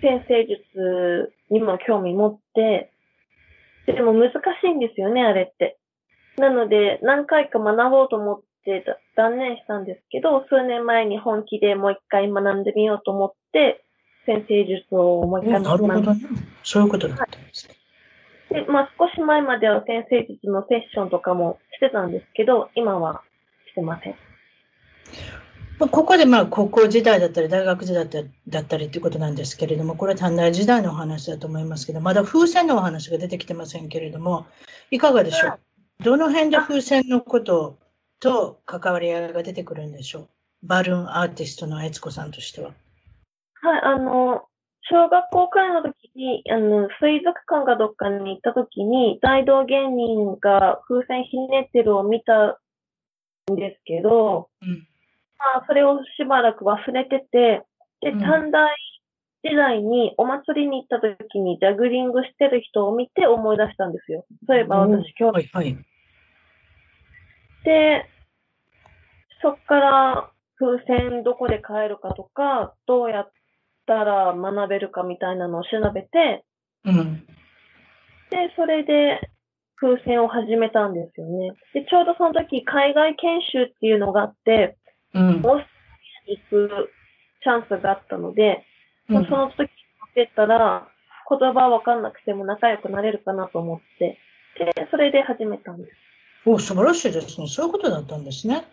先生術にも興味持って、でも難しいんですよね、あれって。なので、何回か学ぼうと思って断念したんですけど、数年前に本気でもう一回学んでみようと思って、先生術をもう一回学んで。なるほどね。そういうことだったんですね。で、まあ少し前までは先生術のセッションとかもしてたんですけど、今はしてません。ここでまあ高校時代だったり大学時代だったりということなんですけれども、これは短大時代のお話だと思いますけど、まだ風船のお話が出てきてませんけれども、いかがでしょう？どの辺で風船のことと関わり合いが出てくるんでしょう？バルーンアーティストの悦子さんとしては。はい、あの、小学校くらいの時に、あの、水族館がどっかに行った時に、大道芸人が風船ひねってるを見たんですけど、うんまあ、それをしばらく忘れてて、で、短大時代にお祭りに行った時にジャグリングしてる人を見て思い出したんですよ。そういえば私今日。はいはい、で、そっから風船どこで買えるかとか、どうやったら学べるかみたいなのを調べて、うん、で、それで風船を始めたんですよね。で、ちょうどその時海外研修っていうのがあって、うん、オーストラリアに行くチャンスがあったので、うん、その時ってったら、言葉わかんなくても仲良くなれるかなと思って、で、それで始めたんです。お、素晴らしいですね。そういうことだったんですね。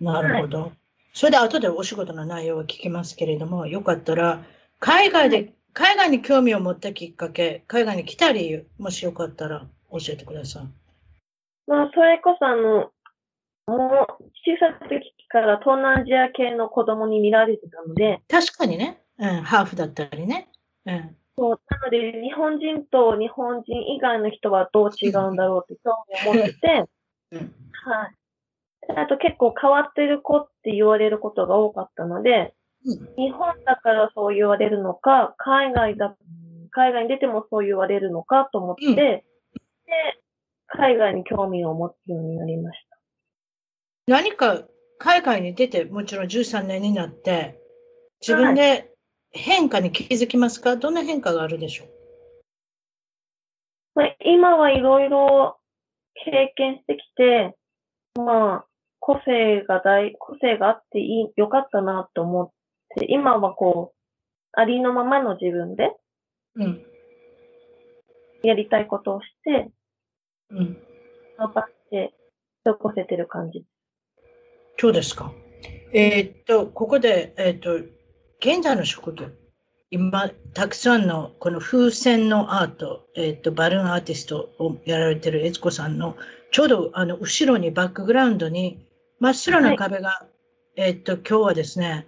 なるほど。はい、それで後でお仕事の内容を聞きますけれども、よかったら、海外で、海外に興味を持ったきっかけ、海外に来た理由、もしよかったら教えてください。まあ、それこそあの、もう小さい時から東南アジア系の子供に見られてたので。確かにね。うん、ハーフだったりね。うん。そう、なので、日本人と日本人以外の人はどう違うんだろうって興味を持ってて、うん、はい。あと結構変わってる子って言われることが多かったので、うん、日本だからそう言われるのか、海外だ、海外に出てもそう言われるのかと思って、うん、で、海外に興味を持つようになりました。何か海外に出て、もちろん13年になって、自分で変化に気づきますか、はい、どんな変化があるでしょう、まあ、今はいろいろ経験してきて、まあ、個性が大、個性があっていい、よかったなと思って、今はこう、ありのままの自分で、うん。やりたいことをして、うん。頑張って、過ごせてる感じ。そうですか。えー、っと、ここで、えー、っと、現在の職業。今、たくさんのこの風船のアート、えっ、と、バルーンアーティストをやられてる悦子さんの、ちょうどあの後ろにバックグラウンドに真っ白な壁が、はい、えっ、と、今日はですね、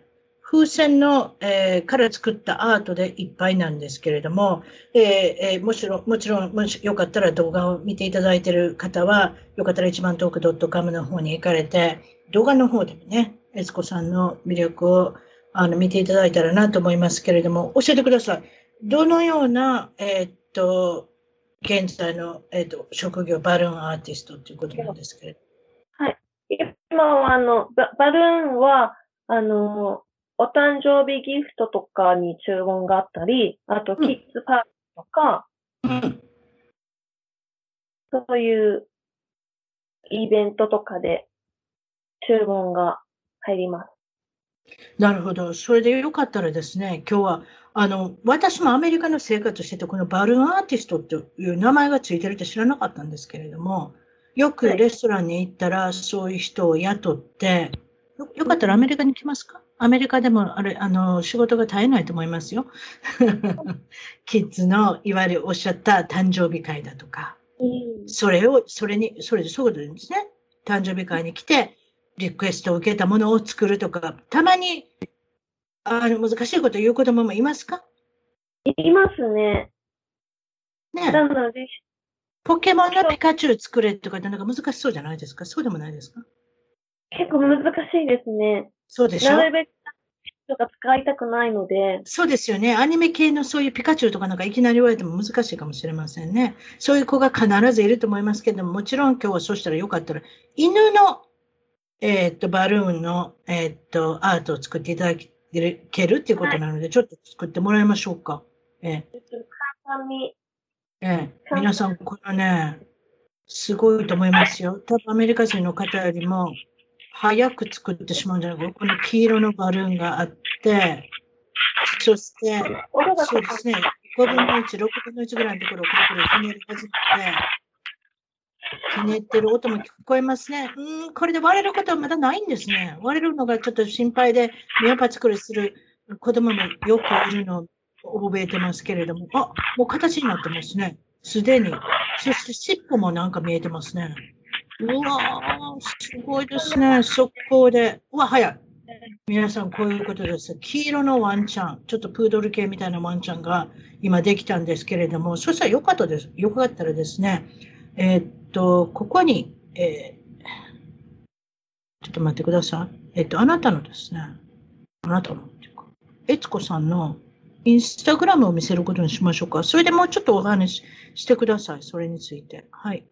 風船の、えー、から作ったアートでいっぱいなんですけれども、えーえー、もちろん、もちろん、もしよかったら動画を見ていただいている方は、よかったら一番トーク .com の方に行かれて、動画の方でもね、悦子さんの魅力をあの見ていただいたらなと思いますけれども、教えてください。どのような、えー、っと、現在の、えー、っと職業、バルーンアーティストということなんですけれどはい。今は、あの、バルーンは、あの、お誕生日ギフトとかに注文があったり、あと、キッズパーティーとか、うん、そういうイベントとかで注文が入ります。なるほど。それでよかったらですね、今日は、あの、私もアメリカの生活してて、このバルーンアーティストっていう名前がついてるって知らなかったんですけれども、よくレストランに行ったら、そういう人を雇って、よよかったらアメリカに来ますか？アメリカでも、あれ、あの、仕事が絶えないと思いますよ。キッズの、いわゆるおっしゃった誕生日会だとか、それを、それに、それでそういうことですね。誕生日会に来て、リクエストを受けたものを作るとか、たまに、あの、難しいこと言う子供もいますか？いますね。ねなので、ポケモンのピカチュウ作れとかってなんか難しそうじゃないですかそうでもないですか結構難しいですね。そうでしょ？なるべくとか使いたくないので。そうですよね。アニメ系のそういうピカチュウとかなんかいきなり言われても難しいかもしれませんね。そういう子が必ずいると思いますけども、もちろん今日はそうしたらよかったら、犬のえっと、バルーンの、えっと、アートを作っていただけるっていうことなので、はい、ちょっと作ってもらいましょうか。ええ。ええ、皆さん、これね、すごいと思いますよ。多分アメリカ人の方よりも早く作ってしまうんじゃないか。この黄色のバルーンがあって、そして、そうですね、5分の1、6分の1ぐらいのところをくるくるひねり始めて、ひねってる音も聞こえますね。うん、これで割れることはまだないんですね。割れるのがちょっと心配で、目をパチクリする子供もよくいるのを覚えてますけれども、あ、もう形になってますね。すでに。そして尻尾もなんか見えてますね。うわー、すごいですね。速攻で。うわ、早い。皆さん、こういうことです。黄色のワンちゃん、ちょっとプードル系みたいなワンちゃんが今できたんですけれども、そしたらよかったです。よかったらですね、えー、っと、ここに、えー、ちょっと待ってください。えっと、あなたのですね、あなたのっていうか、悦子さんのインスタグラムを見せることにしましょうか。それでもうちょっとお話ししてください。それについて。はい。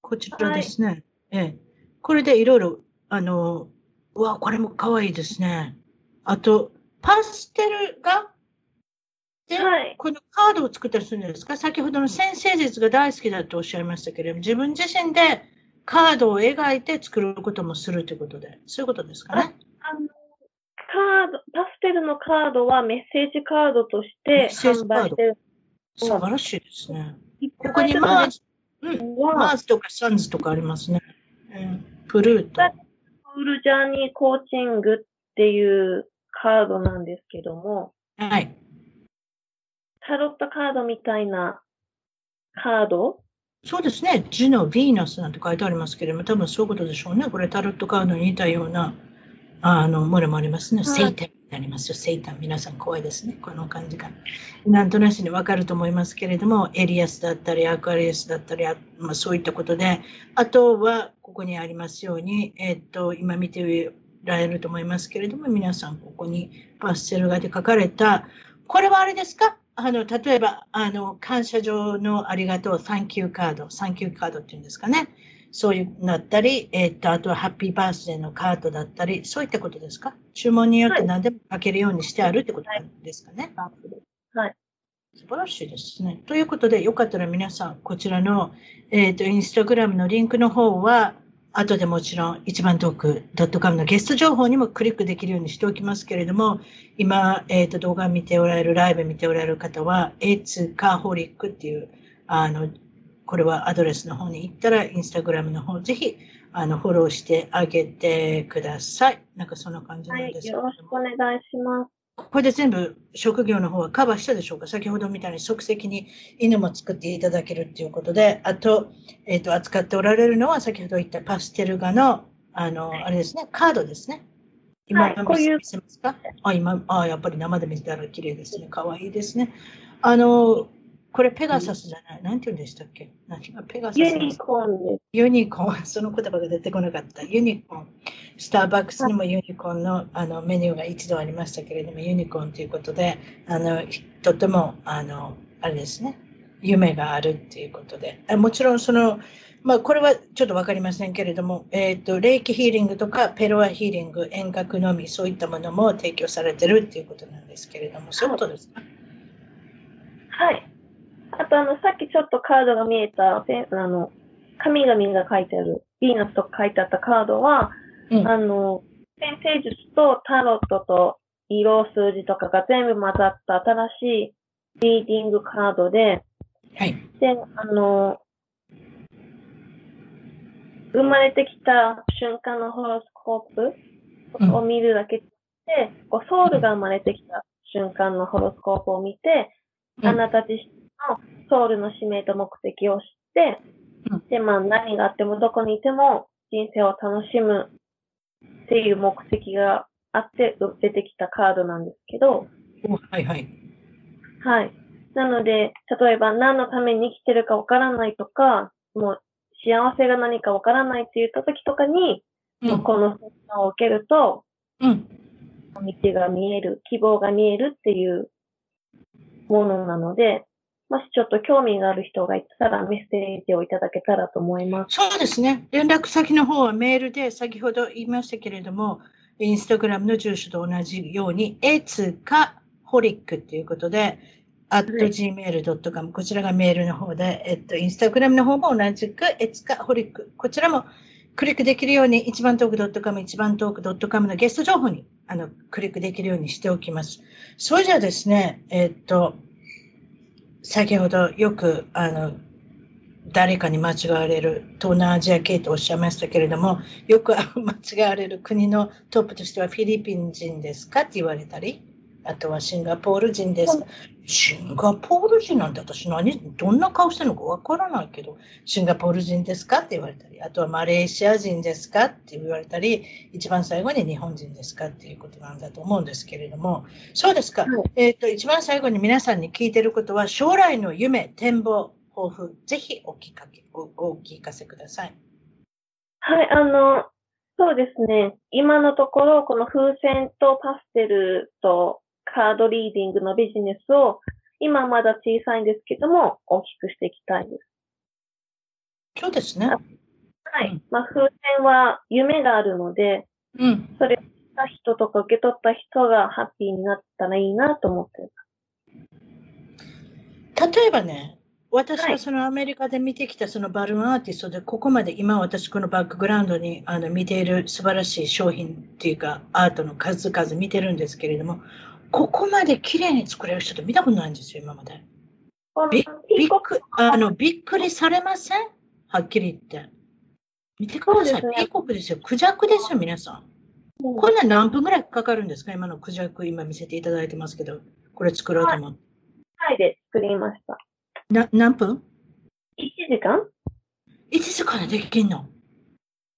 こちらですね。はい、ええ。これでいろいろ、あの、うわ、これも可愛いですね。あと、パステルが、で、はい、このカードを作ったりするんですか？先ほどの先生術が大好きだとおっしゃいましたけれども、自分自身でカードを描いて作ることもするということで、そういうことですかね？あのカード、パステルのカードはメッセージカードとして販売してる。素晴らしいですね。ここにマーズ、うん、マーズとかサンズとかありますね。うん、プルート。プールジャーニーコーチングっていうカードなんですけども、はい。タロットカードみたいなカード？そうですね。ジュノ、ヴィーナスなんて書いてありますけれども、多分そういうことでしょうね。これタロットカードに似たようなあの、ものもありますね。セイタンになりますよ。セイタン。皆さん怖いですね。この感じが。なんとなしにわかると思いますけれども、エリアスだったり、アクアリアスだったり、まあ、そういったことで、あとは、ここにありますように、えっと、今見てられると思いますけれども、皆さん、ここにパステル画で書かれた、これはあれですか？あの、例えば、あの、感謝状のありがとう、サンキューカード、サンキューカードっていうんですかね。そういうなったり、えっ、と、あとはハッピーバースデーのカードだったり、そういったことですか？注文によって何でも書けるようにしてあるってことですかね？はい。はい、素晴らしいですね。ということで、よかったら皆さん、こちらの、えっ、ー、と、インスタグラムのリンクの方は、後でもちろん、一番トーク .com のゲスト情報にもクリックできるようにしておきますけれども、今、えっ、ー、と、動画見ておられる、ライブ見ておられる方は、エイツカーホリックっていう、あの、これはアドレスの方に行ったら、インスタグラムの方、ぜひ、あの、フォローしてあげてください。なんかそんな感じなんですけど、はい、よろしくお願いします。これで全部職業の方はカバーしたでしょうか？先ほどみたいに即席に犬も作っていただけるっていうことで、あと、えっ、ー、と、扱っておられるのは先ほど言ったパステル画の、あの、あれですね、カードですね。今、はい、こういう見せますか？あ、今、あ、やっぱり生で見たら綺麗ですね。かわいいですね。あの、これペガサスじゃない。なんて言うんでしたっけ？何？がペガサスユニコーンです。ユニコーン。その言葉が出てこなかった。ユニコーン。スターバックスにもユニコーンのあのメニューが一度ありましたけれども、ユニコーンということで、あの、とても、あの、あれですね。夢があるっていうことで。もちろんその、まあ、これはちょっとわかりませんけれども、えっ、ー、と、霊気ヒーリングとか、ペロアヒーリング、遠隔のみ、そういったものも提供されてるっていうことなんですけれども、そういうことですか？はい。あとあの、さっきちょっとカードが見えた、あの、神々が書いてある、ヴィーナスと書いてあったカードは、うん、あの、先生術とタロットと色数字とかが全部混ざった新しいリーディングカードで、はい。で、あの、生まれてきた瞬間のホロスコープを見るだけで、うん、こうソウルが生まれてきた瞬間のホロスコープを見て、うん、あなた自身のソウルの使命と目的を知って、で、まあ何があってもどこにいても人生を楽しむっていう目的があって出てきたカードなんですけど、はいはい。はい。なので、例えば何のために生きてるかわからないとか、もう幸せが何かわからないって言った時とかに、うん、このセッを受けると、うん、道が見える、希望が見えるっていうものなので、もしちょっと興味がある人がいたらメッセージをいただけたらと思います。そうですね。連絡先の方はメールで先ほど言いましたけれども、インスタグラムの住所と同じように、エツカホリックということで、at gmail.com、こちらがメールの方で、えっと、インスタグラムの方も同じく、エツカホリック、こちらもクリックできるように、一番トーク .com、一番トーク .com のゲスト情報にあのクリックできるようにしておきます。それじゃあですね、えっと、先ほどよくあの誰かに間違われる東南アジア系とおっしゃいましたけれどもよく間違われる国のトップとしてはフィリピン人ですかって言われたり。あとはシンガポール人です。シンガポール人なんて私何、どんな顔してるのかわからないけど、シンガポール人ですかって言われたり、あとはマレーシア人ですかって言われたり、一番最後に日本人ですかっていうことなんだと思うんですけれども、そうですか。えっ、ー、と、一番最後に皆さんに聞いてることは、将来の夢、展望、抱負、ぜひお聞かけおお聞かせください。はい、あの、そうですね。今のところ、この風船とパステルとカードリーディングのビジネスを今まだ小さいんですけども、大きくしていきたいです。そうですね。はい。まあ、風船は夢があるので、うん。それた人とか受け取った人がハッピーになったらいいなと思ってます。例えばね、私はそのアメリカで見てきたそのバルーンアーティストで、ここまで今私このバックグラウンドにあの見ている素晴らしい商品っていうかアートの数々見てるんですけれども、ここまで綺麗に作れる人って見たことないんですよ、今まで。びびっくあのびっくりされません？はっきり言って。見てください。ね、国ですよ。クジャクですよ、皆さん。これ何分ぐらいかかるんですか？今のクジャク、今見せていただいてますけど、これ作ろうと思って。はい、で作りました。な何分 ?1 時間 ?1 時間でできんの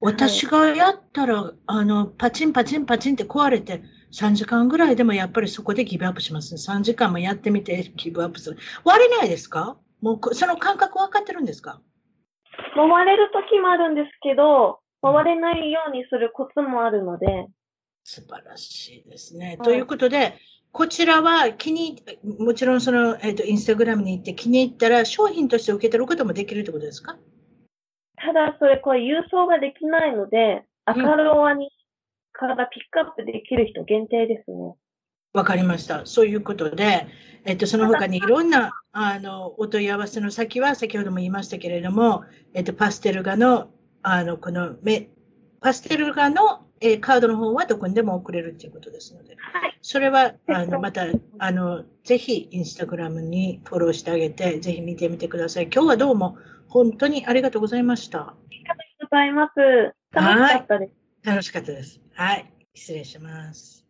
私がやったら、はい、あの、パチンパチンパチンって壊れて、3時間ぐらいでもやっぱりそこでギブアップします、ね。3時間もやってみてギブアップする。割れないですか？もうその感覚分かってるんですか？割れる時もあるんですけど、回れないようにするコツもあるので。素晴らしいですね。はい、ということで、こちらは気に、もちろんその、えっ、ー、と、インスタグラムに行って気に入ったら商品として受け取ることもできるってことですか？ただ、それ、これ郵送ができないので、赤ロアにからピックアップできる人限定ですね。わかりました。そういうことで、えっと、その他にいろんな、あの、お問い合わせの先は、先ほども言いましたけれども、えっと、パステル画の、あの、この、め、パステル画の、えー、カードの方はどこにでも送れるということですので、はい、それは、あの、また、あの、ぜひ、インスタグラムにフォローしてあげて、ぜひ見てみてください。今日はどうも、本当にありがとうございました。ありがとうございます。楽しかったです。楽しかったです。はい。失礼します。